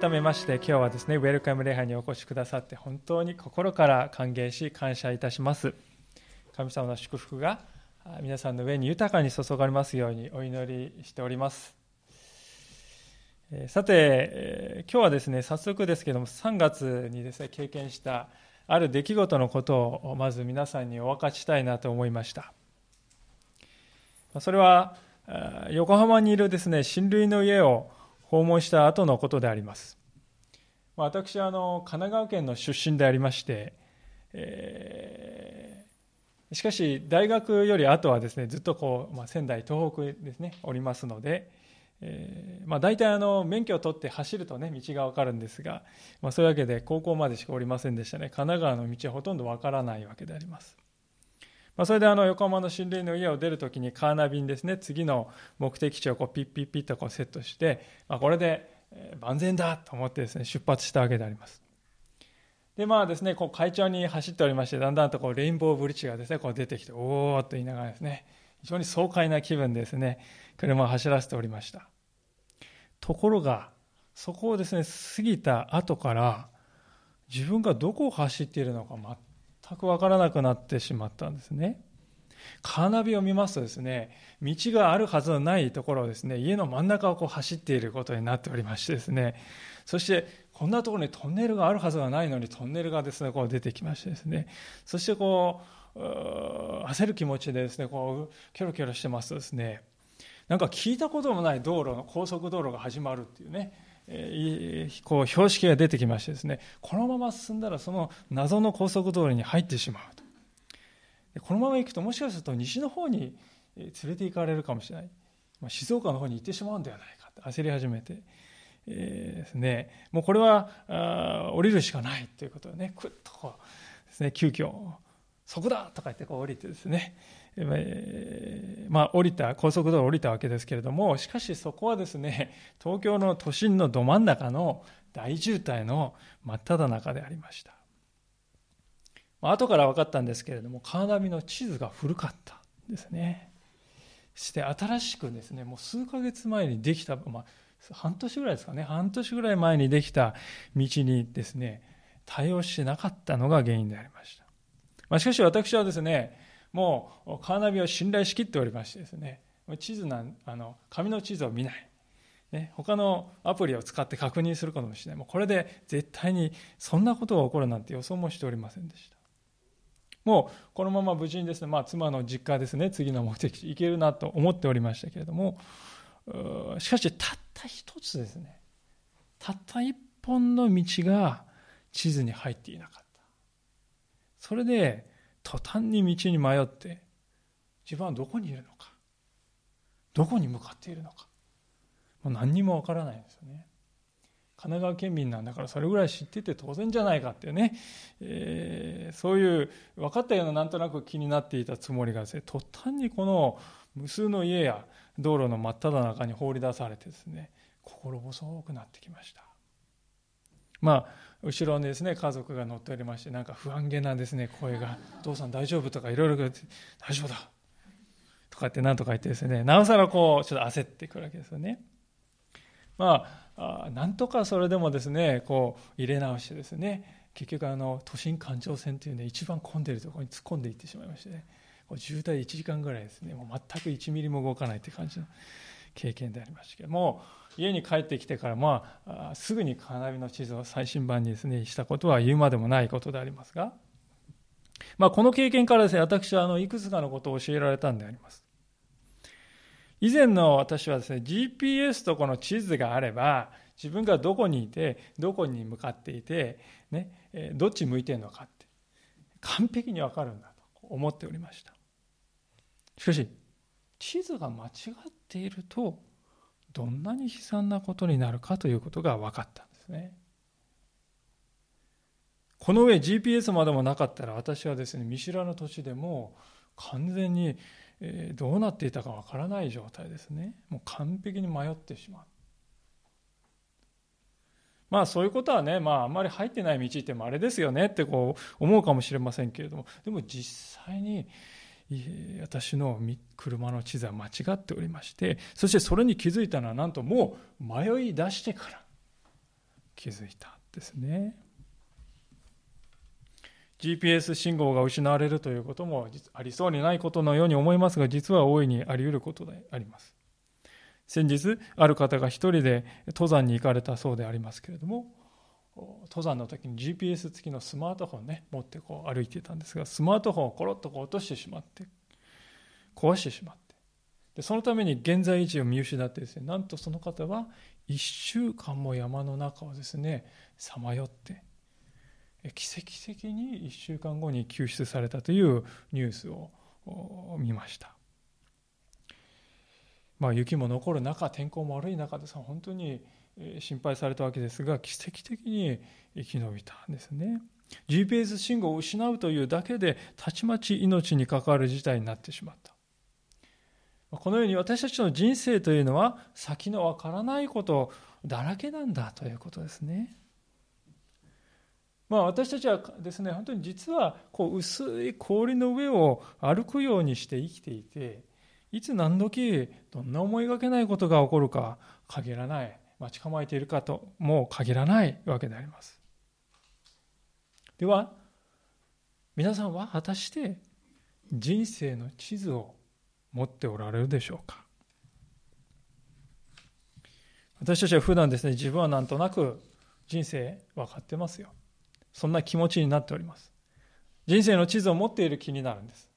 改めまして今日はですねウェルカム礼拝にお越しくださって本当に心から歓迎し感謝いたします。神様の祝福が皆さんの上に豊かに注がれますようにお祈りしております。さて今日はですね早速ですけども3月にですね経験したある出来事のことをまず皆さんにお分かちしたいなと思いました。それは横浜にいるですね親類の家を訪問した後のことであります。私はあの神奈川県の出身でありまして、えー、しかし大学より後はですねずっとこう、まあ、仙台東北ですねおりますので、えーまあ、大体あの免許を取って走るとね道が分かるんですが、まあ、そういうわけで高校までしかおりませんでしたね神奈川の道はほとんど分からないわけであります。まあ、それであの横浜の森林の家を出るときにカーナビにですね次の目的地をこうピッピッピッとこうセットして、まあ、これで万全だと思ってですね出発したわけであります。でまあですねこう会長に走っておりましてだんだんとこうレインボーブリッジがですねこう出てきておおっと言いながらですね非常に爽快な気分でですね車を走らせておりましたところがそこをですね過ぎた後から自分がどこを走っているのか全く分からなくなってしまったんですね。カーナビを見ますとですね、道があるはずのないところをですね、家の真ん中をこう走っていることになっておりましてですね、そしてこんなところにトンネルがあるはずがないのにトンネルがですね、こう出てきましてですね、そしてこう、焦る気持ちでですね、こう、キョロキョロしてますとですね、なんか聞いたこともない道路の高速道路が始まるっていうね、こう標識が出てきましてですねこのまま進んだらその謎の高速道路に入ってしまうと。このまま行くともしかすると西の方に連れて行かれるかもしれない、静岡の方に行ってしまうんではないかと。焦り始めて、えー、ですね、もうこれはあ降りるしかないということでね。くっとこうですね急遽そこだとか言ってこう降りてですね。まあ、降りた高速道路を降りたわけですけれどもしかしそこはですね 東京の都心のど真ん中の大渋滞の真っ只中でありました、まあ、後から分かったんですけれどもカーナビの地図が古かったんですね。して新しくですねもう数ヶ月前にできた、まあ、半年ぐらいですかね。半年ぐらい前にできた道にですね対応してなかったのが原因でありました、まあ、しかし私はですねもうカーナビを信頼しきっておりましてですね地図なんあの紙の地図を見ない、ね、他のアプリを使って確認することもしない。もうこれで絶対にそんなことが起こるなんて予想もしておりませんでした。もうこのまま無事にですね、まあ、妻の実家ですね次の目的地行けるなと思っておりましたけれどもしかしたった一つですねたった一本の道が地図に入っていなかった。それで途端に道に迷って自分はどこにいるのかどこに向かっているのかもう何にもわからないんですよね。神奈川県民なんだからそれぐらい知ってて当然じゃないかってね、えー、そういう分かったようななんとなく気になっていたつもりがですね途端にこの無数の家や道路の真っ只中に放り出されてですね心細くなってきました。まあ後ろにですね家族が乗っておりましてなんか不安げなですね声が「お父さん大丈夫?」とかいろいろ言って「大丈夫だ」とかって何とか言ってですねなおさらこうちょっと焦ってくるわけですよね。まあなんとかそれでもですねこう入れ直してですね結局あの都心環状線というね一番混んでるところに突っ込んでいってしまいましてねこう渋滞1時間ぐらいですねもう全く1ミリも動かないという感じの経験でありましたけども家に帰ってきてから、まあ、すぐにカーナビの地図を最新版にですねしたことは言うまでもないことでありますが、まあ、この経験からですね私はあのいくつかのことを教えられたんであります。以前の私はですね GPS とこの地図があれば自分がどこにいてどこに向かっていて、ね、どっち向いてるのかって完璧に分かるんだと思っておりました。しかし地図が間違っているとどんなに悲惨なことになるかということが分かったんですね。この上 GPS までもなかったら私はですね見知らぬ土地でも完全にどうなっていたかわからない状態ですね。もう完璧に迷ってしまう。まあそういうことはねまああんまり入ってない道ってもあれですよねってこう思うかもしれませんけれども。でも実際に私の車の地図は間違っておりましてそしてそれに気づいたのはなんともう迷い出してから気づいたですね。GPS 信号が失われるということもありそうにないことのように思いますが、実は大いにあり得ることであります。先日、ある方が一人で登山に行かれたそうでありますけれども、登山の時に GPS 付きのスマートフォンね、持ってこう歩いてたんですが、スマートフォンをコロッとこう落としてしまって、壊してしまって、でそのために現在位置を見失ってですね、なんとその方は1週間も山の中をですね、さまよって、奇跡的に1週間後に救出されたというニュースを見ました。まあ、雪も残る中、天候も悪い中でさ、本当に心配されたわけですが、奇跡的に生き延びたんですね。GPS 信号を失うというだけで、たちまち命に関わる事態になってしまった。このように私たちの人生というのは、先のわからないことだらけなんだということですね。まあ、私たちはですね、本当に実はこう薄い氷の上を歩くようにして生きていて、いつ何時どんな思いがけないことが起こるか限らない、待ち構えているかとも限らないわけであります。では、皆さんは果たして人生の地図を持っておられるでしょうか？私たちは普段ですね、自分はなんとなく人生分かってますよ。そんな気持ちになっております。人生の地図を持っている気になるんです。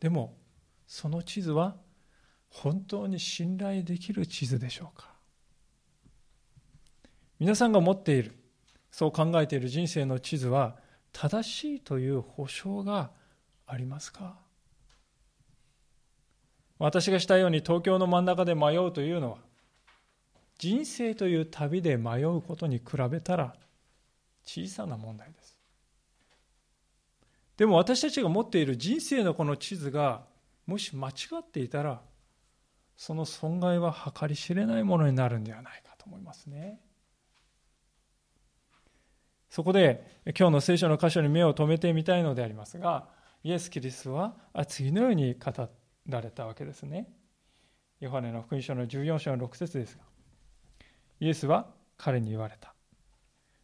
でも、その地図は本当に信頼できる地図でしょうか？皆さんが持っている、そう考えている人生の地図は正しいという保証がありますか？私がしたように東京の真ん中で迷うというのは人生という旅で迷うことに比べたら小さな問題です。でも私たちが持っている人生のこの地図がもし間違っていたらその損害は計り知れないものになるんではないかと思いますね。そこで今日の聖書の箇所に目を留めてみたいのでありますがイエス・キリストは次のように語られたわけですね。ヨハネの福音書の14章の6節ですがイエスは彼に言われた。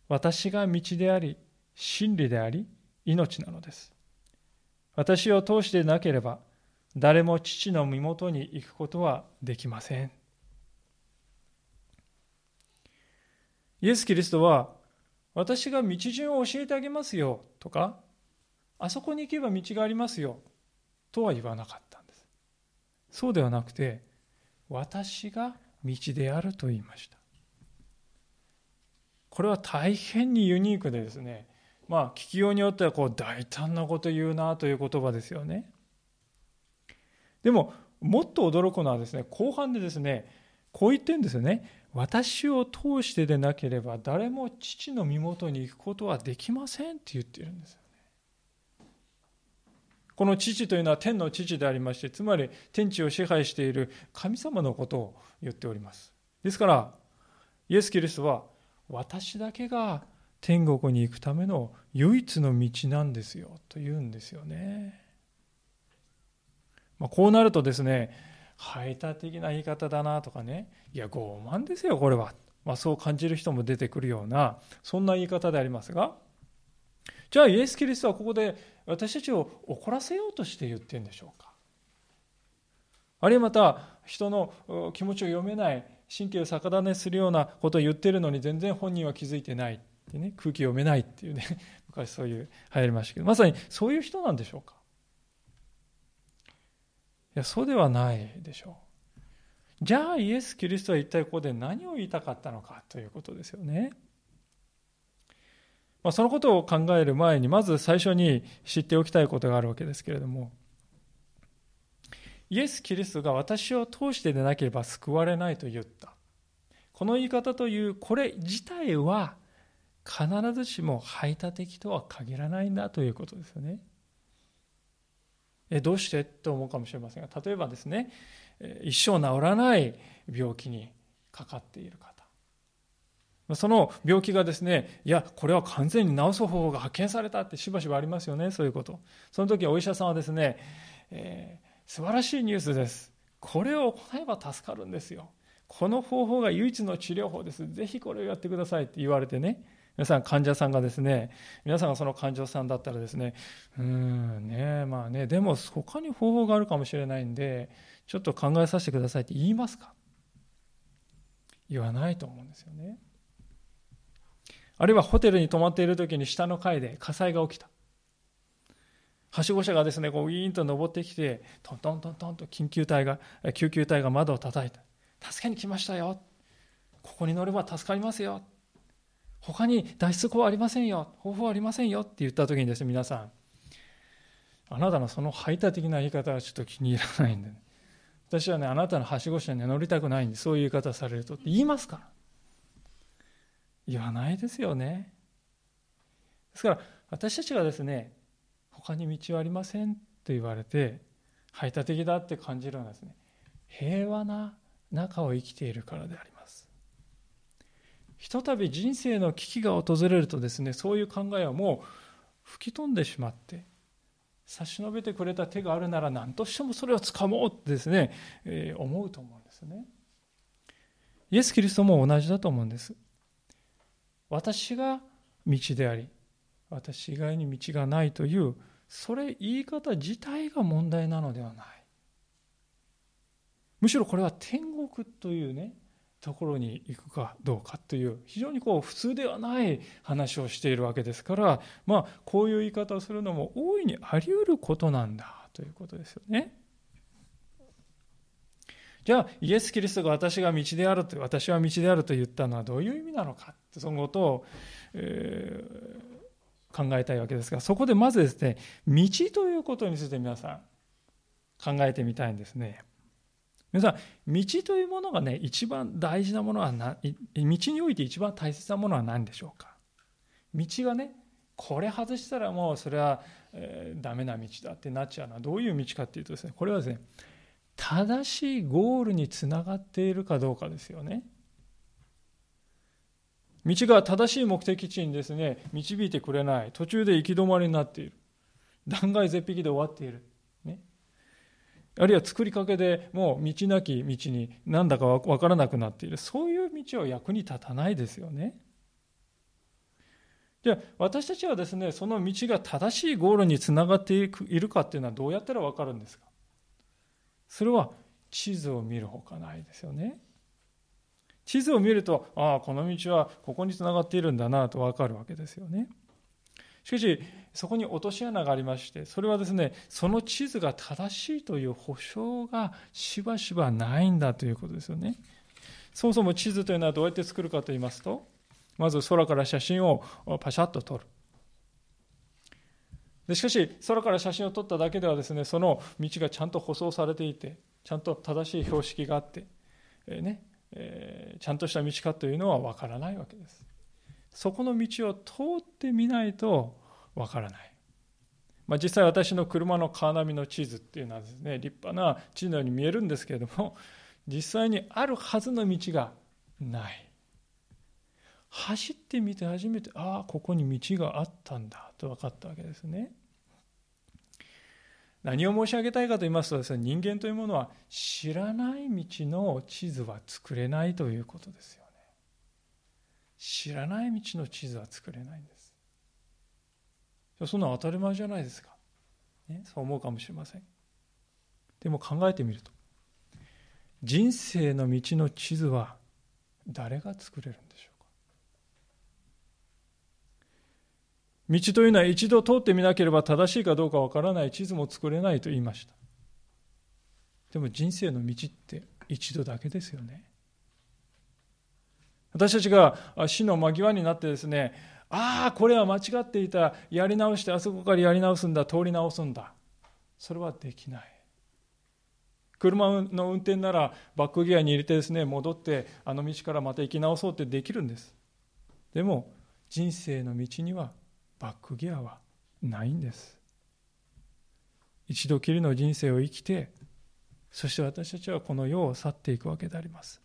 私が道であり、真理であり、命なのです。私を通してなければ、誰も父の身元に行くことはできません。イエス・キリストは、私が道順を教えてあげますよとか、あそこに行けば道がありますよとは言わなかったんです。そうではなくて、私が道であると言いました。これは大変にユニークでですね、まあ、聞きようによってはこう大胆なこと言うなという言葉ですよね。でも、もっと驚くのはですね、後半でですね、こう言ってるんですよね。私を通してでなければ誰も父の身元に行くことはできませんって言ってるんですよね。この父というのは天の父でありまして、つまり天地を支配している神様のことを言っております。ですから、イエス・キリストは私だけが天国に行くための唯一の道なんですよと言うんですよね。まあ、こうなるとですね排他的な言い方だなとかね。いや傲慢ですよこれは、まあ、そう感じる人も出てくるようなそんな言い方でありますが。じゃあイエス・キリストはここで私たちを怒らせようとして言ってるんでしょうか。あるいはまた人の気持ちを読めない神経を逆立ねするようなことを言ってるのに全然本人は気づいてないってね空気読めないっていうね 昔そういう流行りましたけどまさにそういう人なんでしょうか。やそうではないでしょうじゃあイエス・キリストは一体ここで何を言いたかったのかということですよね。まあ、そのことを考える前にまず最初に知っておきたいことがあるわけですけれどもイエス・キリストが私を通してでなければ救われないと言った。この言い方というこれ自体は必ずしも排他的とは限らないんだということですよね。えどうして？と思うかもしれませんが例えばですね一生治らない病気にかかっている方その病気がですねいやこれは完全に治す方法が発見されたってしばしばありますよねそういうことその時お医者さんはですね、えー素晴らしいニュースです。これを行えば助かるんですよ。この方法が唯一の治療法です。ぜひこれをやってくださいって言われてね、皆さん患者さんがですね、皆さんがその患者さんだったらですね、うんね、まあね、でも他に方法があるかもしれないんで、ちょっと考えさせてくださいって言いますか？言わないと思うんですよね。あるいはホテルに泊まっている時に下の階で火災が起きた。はしご車がですね、こうウィーンと登ってきて、トントントントンと緊急隊が、救急隊が窓を叩いた。助けに来ましたよ。ここに乗れば助かりますよ。他に脱出法ありませんよ。方法ありませんよって言った時にですね、皆さん、あなたのその排他的な言い方はちょっと気に入らないんで、ね、私はね、あなたのはしご車に乗りたくないんで、そういう言い方されるとって言いますか言わないですよね。ですから、私たちがですね、他に道はありませんと言われて排他的だって感じるのはですね平和な中を生きているからでありますひとたび人生の危機が訪れるとですねそういう考えはもう吹き飛んでしまって差し伸べてくれた手があるなら何としてもそれをつかもうってですね、えー、思うと思うんですね。イエス・キリストも同じだと思うんです。私が道であり私以外に道がないというそれ言い方自体が問題なのではない。むしろこれは天国というねところに行くかどうかという非常にこう普通ではない話をしているわけですからまあこういう言い方をするのも大いにあり得ることなんだということですよね。じゃあイエス・キリストが私が道であると私は道であると言ったのはどういう意味なのかってそのことを、えー考えたいわけですが、そこでまずですね、道ということについて皆さん考えてみたいんですね。皆さん、道というものがね、一番大事なものはな、道において一番大切なものは何でしょうか？道がね、これ外したらもうそれは、えー、ダメな道だってなっちゃうのはどういう道かっていうとですね、これはですね、正しいゴールにつながっているかどうかですよね。道が正しい目的地にですね、導いてくれない。途中で行き止まりになっている。断崖絶壁で終わっている。あるいは作りかけでもう道なき道になんだかわからなくなっている。そういう道は役に立たないですよね。じゃあ私たちはですね、その道が正しいゴールにつながっているかっていうのはどうやったらわかるんですか？それは地図を見るほかないですよね。地図を見ると、ああ、この道はここにつながっているんだなとわかるわけですよね。しかし、そこに落とし穴がありまして、それはですね、その地図が正しいという保証がしばしばないんだということですよね。そもそも地図というのはどうやって作るかと言いますと、まず空から写真をパシャッと撮る。でしかし、空から写真を撮っただけではですね、その道がちゃんと舗装されていて、ちゃんと正しい標識があって、えー、ね、えー、ちゃんとした道かというのはわからないわけです。そこの道を通ってみないとわからない。まあ、実際私の車のカーナビの地図っていうのはですね、立派な地図のように見えるんですけれども、実際にあるはずの道がない。走ってみて初めて、ああ、ここに道があったんだと分かったわけですね。何を申し上げたいかと言いますとですね、人間というものは知らない道の地図は作れないということですよ。知らない道の地図は作れないんです。そんな当たり前じゃないですか。ね、そう思うかもしれません。でも考えてみると、人生の道の地図は誰が作れるんでしょうか道というのは一度通ってみなければ正しいかどうかわからない地図も作れないと言いました。でも人生の道って一度だけですよね。私たちが死の間際になってですね、ああ、これは間違っていた。やり直してあそこからやり直すんだ。通り直すんだ。それはできない。車の運転ならバックギアに入れてですね、戻ってあの道からまた行き直そうってできるんです。でも人生の道にはバックギアはないんです一度きりの人生を生きてそして私たちはこの世を去っていくわけであります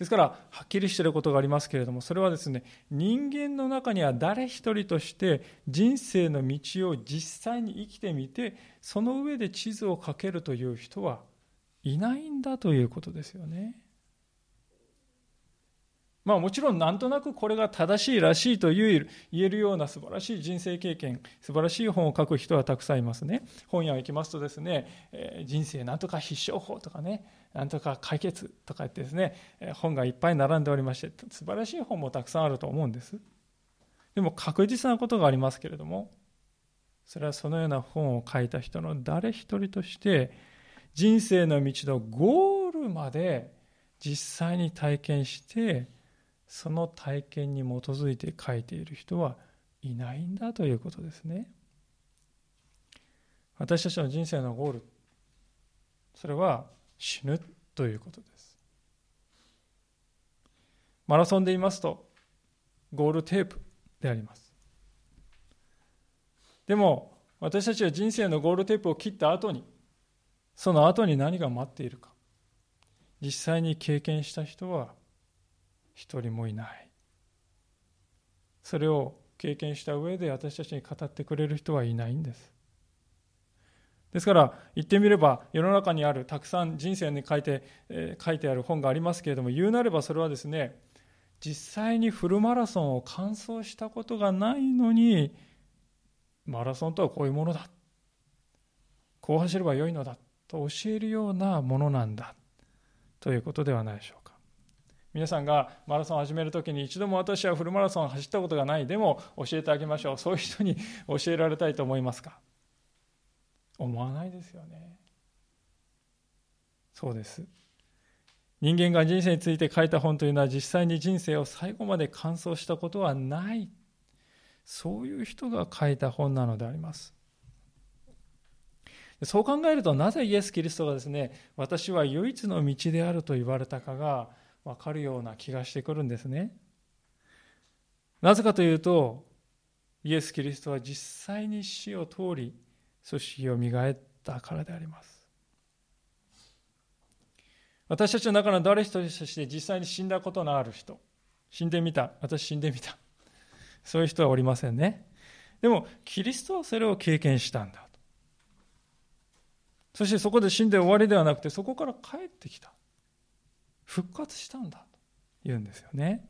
ですからはっきりしていることがありますけれどもそれはですね人間の中には誰一人として人生の道を実際に生きてみてその上で地図をかけるという人はいないんだということですよね。まあもちろんなんとなくこれが正しいらしいという言えるような素晴らしい人生経験、素晴らしい本を書く人はたくさんいますね。本屋行きますとですね、えー、人生なんとか必勝法とかね、なんとか解決とか言ってですね、本がいっぱい並んでおりまして、素晴らしい本もたくさんあると思うんです。でも確実なことがありますけれども、それはそのような本を書いた人の誰一人として、人生の道のゴールまで実際に体験して、その体験に基づいて書いている人はいないんだということですね。私たちの人生のゴール、それは死ぬということです。マラソンで言いますと、ゴールテープであります。でも、私たちは人生のゴールテープを切った後に、その後に何が待っているか、実際に経験した人は一人もいないそれを経験した上で私たちに語ってくれる人はいないんですですから言ってみれば世の中にあるたくさん人生に書いて、えー、書いてある本がありますけれども言うなればそれはですね実際にフルマラソンを完走したことがないのにマラソンとはこういうものだ。こう走ればよいのだ。と教えるようなものなんだ。ということではないでしょうか。皆さんがマラソンを始めるときに一度も私はフルマラソンを走ったことがない。でも教えてあげましょう。そういう人に教えられたいと思いますか？思わないですよね。そうです。人間が人生について書いた本というのは実際に人生を最後まで完走したことはない。そういう人が書いた本なのであります。そう考えるとなぜイエス・キリストがですね私は唯一の道であると言われたかが分かるような気がしてくるんですね。なぜかというと、イエス・キリストは実際に死を通り、そしてよみがえったからであります。私たちの中の誰一人として実際に死んだことのある人、死んでみた、私死んでみた、そういう人はおりませんね。でも、キリストはそれを経験したんだと。そしてそこで死んで終わりではなくて、そこから帰ってきた。復活したんだと言うんですよね。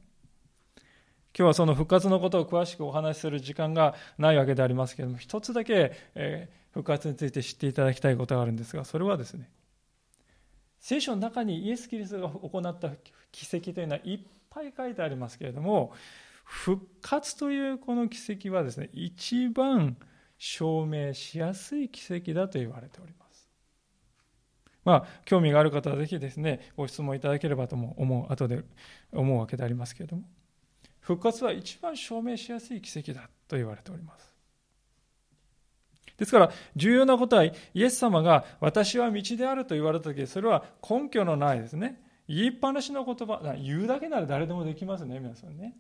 今日はその復活のことを詳しくお話しする時間がないわけでありますけれども、一つだけ、え復活について知っていただきたいことがあるんですが、それはですね、聖書の中にイエス・キリストが行った奇跡というのはいっぱい書いてありますけれども、復活というこの奇跡はですね、一番証明しやすい奇跡だと言われております。まあ、興味がある方はぜひですね、ご質問いただければとも思う、後で思うわけでありますけれども、復活は一番証明しやすい奇跡だと言われております。ですから、重要なことは、イエス様が私は道であると言われたとき、それは根拠のないですね、言いっぱなしの言葉、言うだけなら誰でもできますね、皆さんね。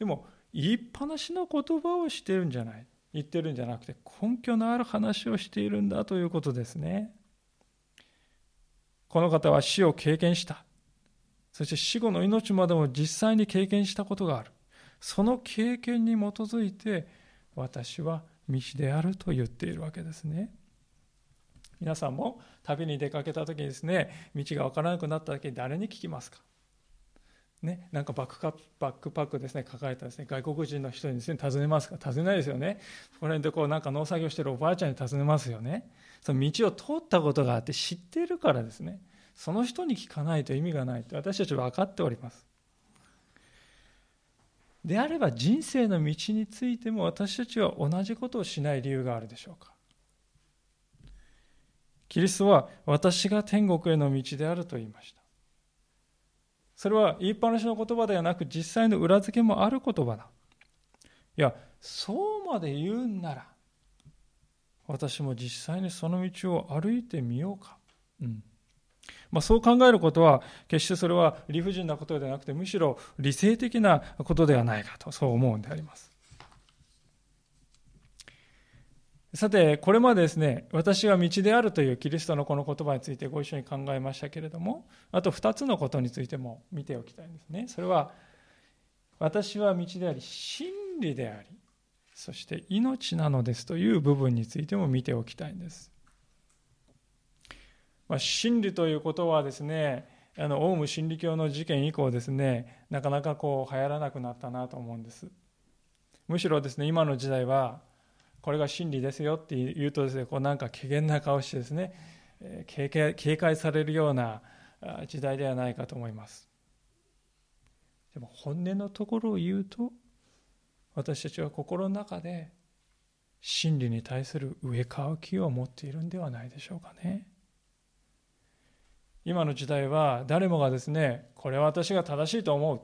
でも、言いっぱなしの言葉をしてるんじゃない。言ってるんじゃなくて、根拠のある話をしているんだということですね。この方は死を経験した。そして死後の命までも実際に経験したことがある。その経験に基づいて私は道であると言っているわけですね。皆さんも旅に出かけた時にですね、道が分からなくなった時に誰に聞きますか？ね、なんかバックカバックパックですね、抱えたですね、外国人の人にですね、尋ねますか？尋ねないですよね。この辺でこうなんか農作業してるおばあちゃんに尋ねますよね。その道を通ったことがあって知ってるからですね。その人に聞かないと意味がないと私たちは分かっております。であれば人生の道についても私たちは同じことをしない理由があるでしょうか？キリストは私が天国への道であると言いました。それは言いっぱなしの言葉ではなく実際の裏付けもある言葉だ。いや、そうまで言うんなら、私も実際にその道を歩いてみようか。うん。まあ、そう考えることは、決してそれは理不尽なことではなくて、むしろ理性的なことではないかと、そう思うんであります。さて、これまでですね、私は道であるというキリストのこの言葉についてご一緒に考えましたけれども、あと2つのことについても見ておきたいんですね。それは、私は道であり、真理であり、そして命なのですという部分についても見ておきたいんです。まあ、真理ということはですねあのオウム真理教の事件以降ですねなかなかこう流行らなくなったなと思うんですむしろですね今の時代はこれが真理ですよって言うとですねこうなんか怪げな顔してですね警戒警戒されるような時代ではないかと思いますでも本音のところを言うと私たちは心の中で真理に対する上かきを持っているんではないでしょうかね。今の時代は誰もがですねこれは私が正しいと思う。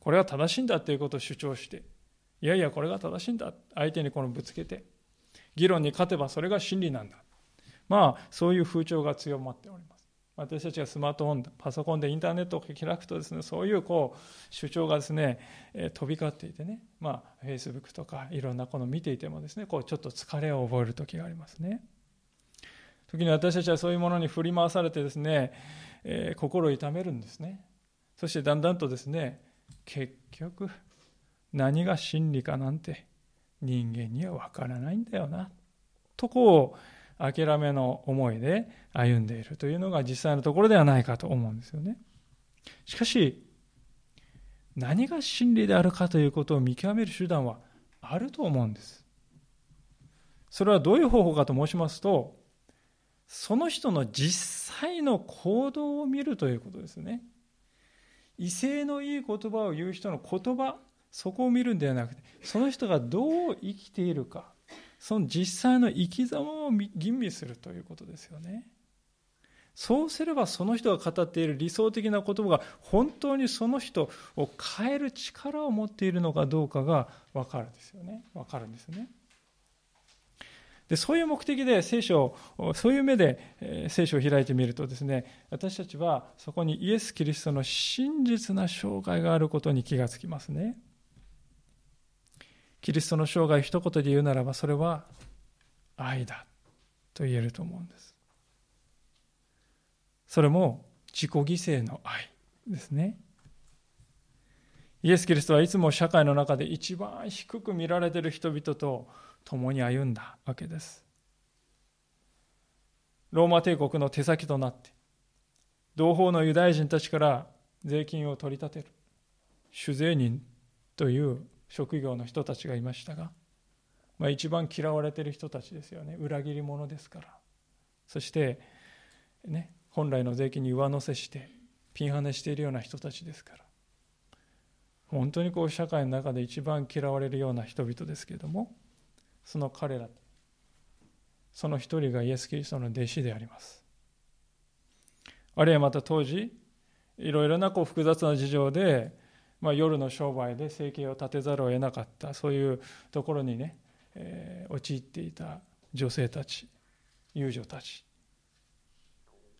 これは正しいんだということを主張していやいやこれが正しいんだ。相手にこのぶつけて議論に勝てばそれが真理なんだ。まあそういう風潮が強まっております。私たちがスマートフォンパソコンでインターネットを開くとですねそういうこう主張がですね、飛び交っていてね。まあフェイスブックとかいろんなこの見ていてもですねこうちょっと疲れを覚える時がありますね。時に私たちはそういうものに振り回されてですね、えー、心を痛めるんですねそしてだんだんとですね結局何が真理かなんて人間には分からないんだよなとこう諦めの思いで歩んでいるというのが実際のところではないかと思うんですよね。しかし、何が真理であるかということを見極める手段はあると思うんです。それはどういう方法かと申しますと、その人の実際の行動を見るということですね。威勢のいい言葉を言う人の言葉、そこを見るんではなくて、その人がどう生きているか、その実際の生き様を吟味するということですよね。そうすればその人が語っている理想的な言葉が本当にその人を変える力を持っているのかどうかが分かるんですよね。分かるんですね。でそういう目的で聖書をそういう目で聖書を開いてみるとですね私たちはそこにイエス・キリストの真実な生涯があることに気がつきますね。キリストの生涯一言で言うならばそれは愛だと言えると思うんですそれも自己犠牲の愛ですねイエス・キリストはいつも社会の中で一番低く見られている人々と共に歩んだわけです。ローマ帝国の手先となって同胞のユダヤ人たちから税金を取り立てる主税人という職業の人たちがいましたが、まあ、一番嫌われてる人たちですよね。裏切り者ですから。そしてね本来の税金に上乗せしてピンハネしているような人たちですから。本当にこう社会の中で一番嫌われるような人々ですけれどもその彼らその一人がイエス・キリストの弟子であります。あるいはまた当時いろいろなこう複雑な事情でまあ、夜の商売で生計を立てざるを得なかったそういうところにね、えー、陥っていた女性たち遊女たち。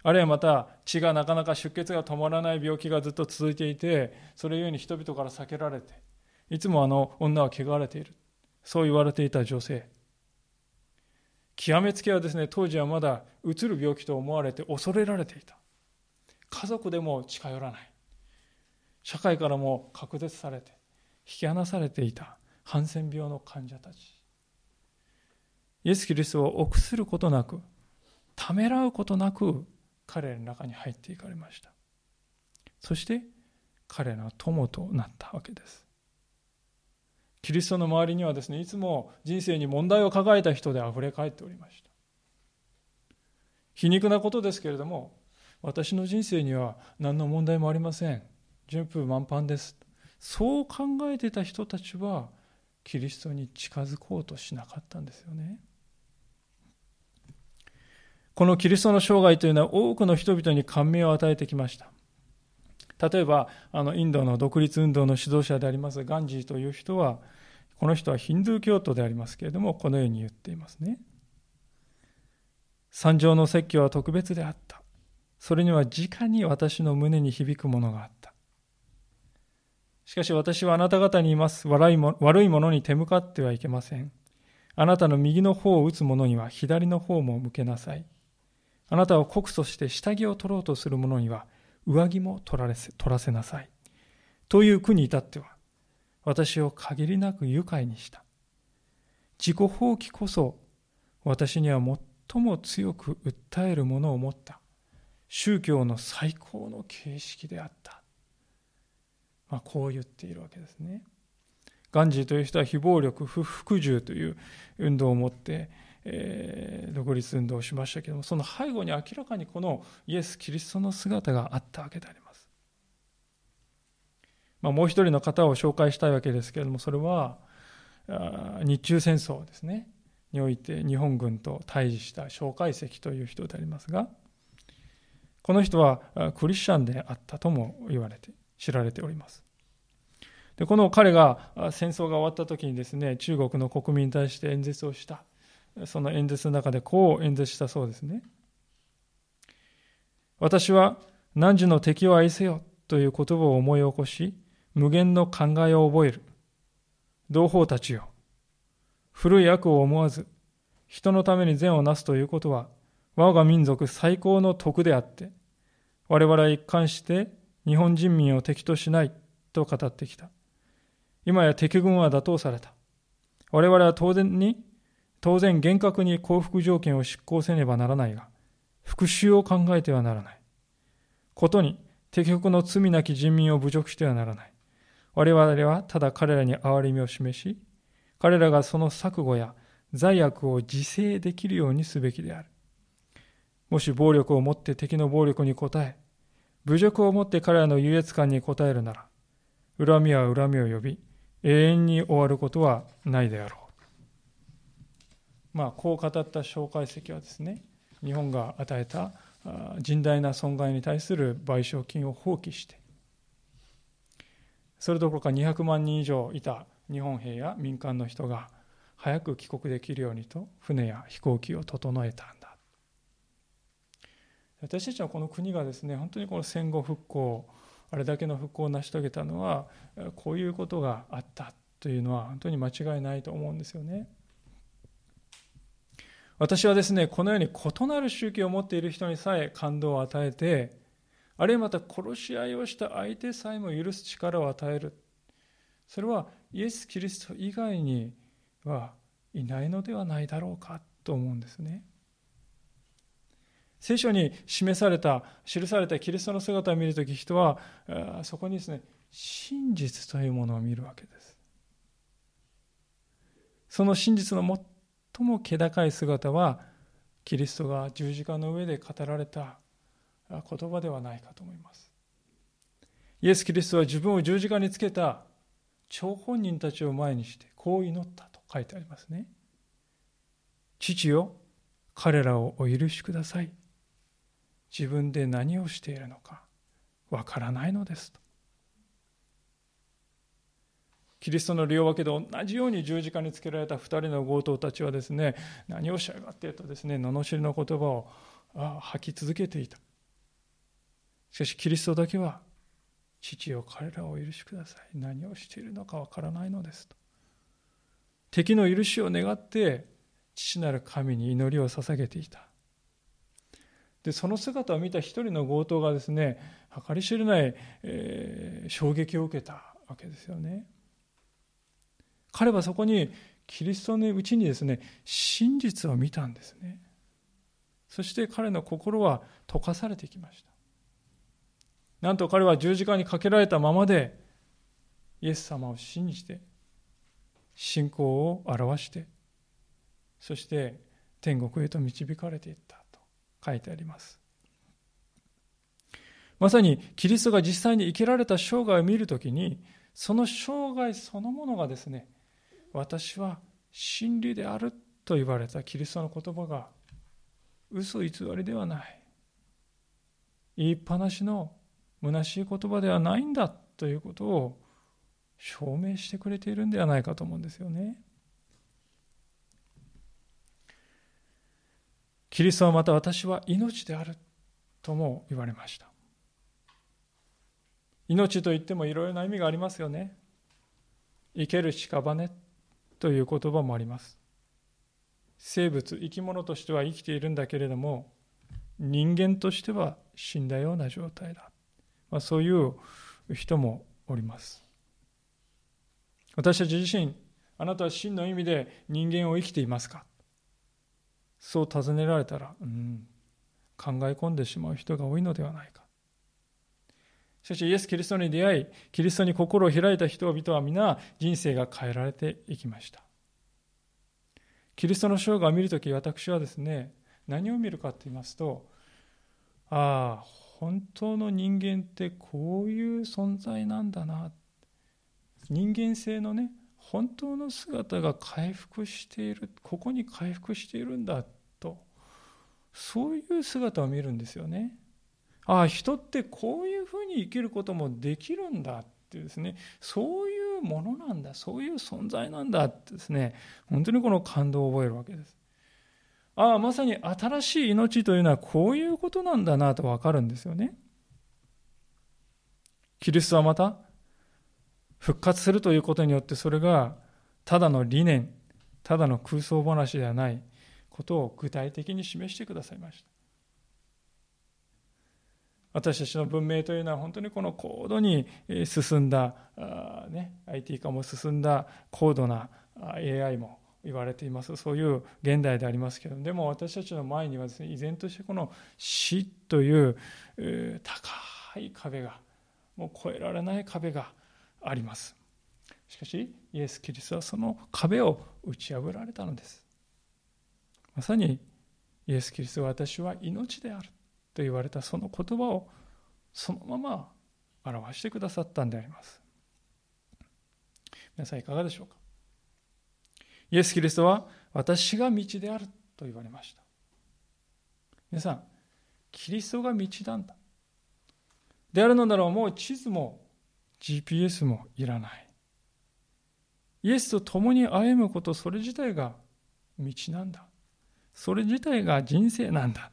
あるいはまた血がなかなか出血が止まらない病気がずっと続いていてそれゆえに人々から避けられていつもあの女は汚れている。そう言われていた女性。極めつけはですね当時はまだうつる病気と思われて恐れられていた。家族でも近寄らない。社会からも隔絶されて引き離されていた。ハンセン病の患者たち。イエス・キリストを臆することなくためらうことなく彼らの中に入っていかれました。そして彼らの友となったわけです。キリストの周りにはですねいつも人生に問題を抱えた人であふれ返っておりました。皮肉なことですけれども私の人生には何の問題もありません。順風満帆です。そう考えてた人たちはキリストに近づこうとしなかったんですよね。このキリストの生涯というのは多くの人々に感銘を与えてきました。例えばあのインドの独立運動の指導者でありますガンジーという人はこの人はヒンドゥー教徒でありますけれどもこのように言っていますね三条の説教は特別であったそれには直に私の胸に響くものがあったしかし私はあなた方にいます。悪いも悪いものに手向かってはいけません。あなたの右の方を打つ者には左の方も向けなさい。あなたを告訴して下着を取ろうとする者には上着も取られせ取らせなさい。という句に至っては、私を限りなく愉快にした。自己放棄こそ私には最も強く訴えるものを持った。宗教の最高の形式であった。まあ、こう言っているわけですね。ガンジーという人は非暴力、不服従という運動を持って、えー、独立運動をしましたけども、その背後に明らかにこのイエス・キリストの姿があったわけであります。まあ、もう一人の方を紹介したいわけですけれども、それは日中戦争ですね。において日本軍と対峙した蒋介石という人でありますが、この人はクリスチャンであったとも言われて、知られております。でこの彼が戦争が終わった時にですね、中国の国民に対して演説をした。その演説の中でこう演説したそうですね。私は汝の敵を愛せよという言葉を思い起こし、無限の考えを覚える。同胞たちよ。古い悪を思わず、人のために善をなすということは、我が民族最高の徳であって、我々は一貫して日本人民を敵としないと語ってきた。今や敵軍は打倒された。我々は当然に、当然厳格に降伏条件を執行せねばならないが、復讐を考えてはならない。ことに敵国の罪なき人民を侮辱してはならない。我々はただ彼らに憐れみを示し、彼らがその錯誤や罪悪を自制できるようにすべきである。もし暴力をもって敵の暴力に応え、侮辱をもって彼らの優越感に応えるなら、恨みは恨みを呼び、永遠に終わることはないであろう。まあ、こう語った蒋介石はですね、日本が与えた甚大な損害に対する賠償金を放棄して、それどころか200万人以上いた日本兵や民間の人が早く帰国できるようにと船や飛行機を整えたんだ。私たちはこの国がですね本当にこの戦後復興あれだけの復興を成し遂げたのはこういうことがあったというのは本当に間違いないと思うんですよね。私はですねこのように異なる宗教を持っている人にさえ感動を与えてあるいはまた殺し合いをした相手さえも許す力を与えるそれはイエス・キリスト以外にはいないのではないだろうかと思うんですね。聖書に示された、記されたキリストの姿を見るとき、人はそこにですね、真実というものを見るわけです。その真実の最も気高い姿は、キリストが十字架の上で語られた言葉ではないかと思います。イエス・キリストは自分を十字架につけた張本人たちを前にしてこう祈ったと書いてありますね。父よ、彼らをお許しください。自分で何をしているのかわからないのですと。キリストの両脇で同じように十字架につけられた2人の強盗たちはですね何をしやがってとですね罵りの言葉を吐き続けていたしかしキリストだけは父よ彼らをお許しください。何をしているのかわからないのですと。敵の許しを願って父なる神に祈りを捧げていた。でその姿を見た一人の強盗がですね計り知れない、えー、衝撃を受けたわけですよね。彼はそこにキリストのうちにですね真実を見たんですね。そして彼の心は溶かされてきました。なんと彼は十字架にかけられたままでイエス様を信じて信仰を表してそして天国へと導かれていったと書いてあります。まさにキリストが実際に生きられた生涯を見るときにその生涯そのものがですね私は真理であると言われたキリストの言葉が嘘偽りではない。言いっぱなしの虚しい言葉ではないんだということを証明してくれているんではないかと思うんですよね。キリストはまた私は命であるとも言われました。命といってもいろいろな意味がありますよね。生ける屍という言葉もあります。生物、生き物としては生きているんだけれども、人間としては死んだような状態だ。まあ、そういう人もおります。私たち自身、あなたは真の意味で人間を生きていますか？そう尋ねられたら、うん、考え込んでしまう人が多いのではないか。しかしイエス・キリストに出会い、キリストに心を開いた人々は皆人生が変えられていきました。キリストの生涯を見るとき私はですね、何を見るかと言いますと、ああ、本当の人間ってこういう存在なんだな。人間性のね、本当の姿が回復している、ここに回復しているんだと、そういう姿を見るんですよね。ああ、人ってこういうふうに生きることもできるんだってですね、そういうものなんだ、そういう存在なんだってですね、本当にこの感動を覚えるわけです。ああ、まさに新しい命というのはこういうことなんだなとわかるんですよね。キリストはまた復活するということによってそれがただの理念、ただの空想話ではないことを具体的に示してくださいました。私たちの文明というのは本当にこの高度に進んだ、ね、IT 化も進んだ高度な AI も言われています。そういう現代でありますけど。でも私たちの前にはですね依然としてこの死という高い壁がもう越えられない壁があります。しかしイエス・キリストはその壁を打ち破られたのです。まさにイエス・キリストは私は命であると言われたその言葉をそのまま表してくださったんであります。皆さんいかがでしょうか？イエス・キリストは私が道であると言われました。皆さん、キリストが道なんだ。であるのならもう地図も GPS もいらない。イエスと共に歩むこと、それ自体が道なんだ。それ自体が人生なんだ。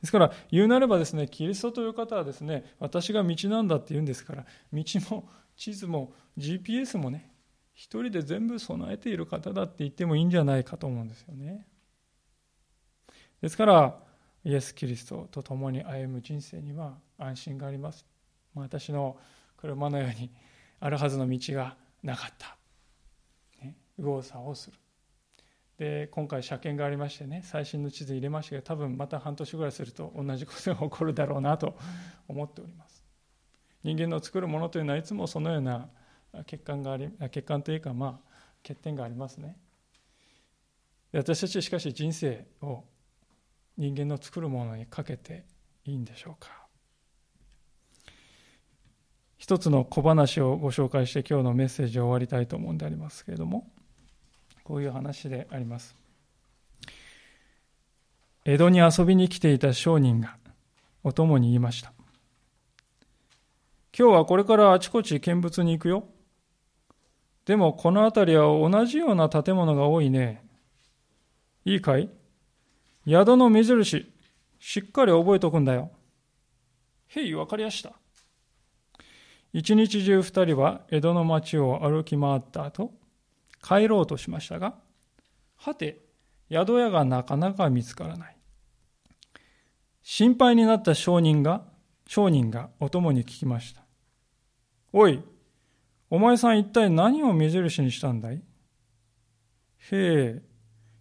ですから、言うなればですね、キリストという方はですね、私が道なんだって言うんですから、道も地図も GPS もね、一人で全部備えている方だって言ってもいいんじゃないかと思うんですよね。ですから、イエス・キリストと共に歩む人生には安心があります。私の車のようにあるはずの道がなかった。ね、右往左往する。で、今回車検がありましてね、最新の地図入れましたけど、多分また半年ぐらいすると同じことが起こるだろうなと思っております。人間の作るものというのはいつもそのような欠陥があり欠陥というかまあ欠点がありますね。私たちしかし人生を人間の作るものにかけていいんでしょうか。一つの小話をご紹介して今日のメッセージを終わりたいと思うんでありますけれどもこういう話であります。江戸に遊びに来ていた商人がお供に言いました。今日はこれからあちこち見物に行くよ。でもこの辺りは同じような建物が多いね。いいかい？宿の目印、しっかり覚えとくんだよ。へい、わかりやした。一日中二人は江戸の町を歩き回った後、帰ろうとしましたが、はて、宿屋がなかなか見つからない。心配になった商人が、商人がお供に聞きました。おい、お前さん一体何を目印にしたんだい？へえ、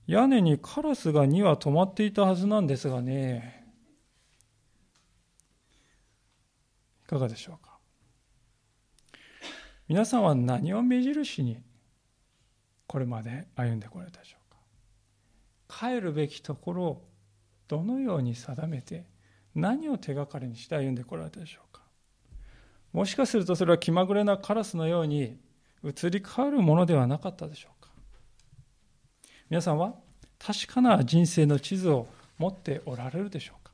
屋根にカラスが2羽止まっていたはずなんですがね。いかがでしょうか？皆さんは何を目印にこれまで歩んでこられたでしょうか？帰るべきところをどのように定めて何を手がかりにして歩んでこられたでしょうか？もしかするとそれは気まぐれなカラスのように移り変わるものではなかったでしょうか？皆さんは確かな人生の地図を持っておられるでしょうか？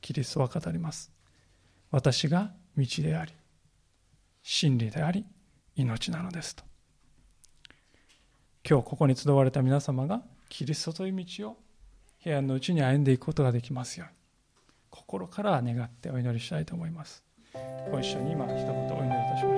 キリストは語ります。私が道であり真理であり命なのですと。今日ここに集われた皆様がキリストという道を平安のうちに歩んでいくことができますように心から願ってお祈りしたいと思います。ご一緒に今一言お祈りいたしましょう。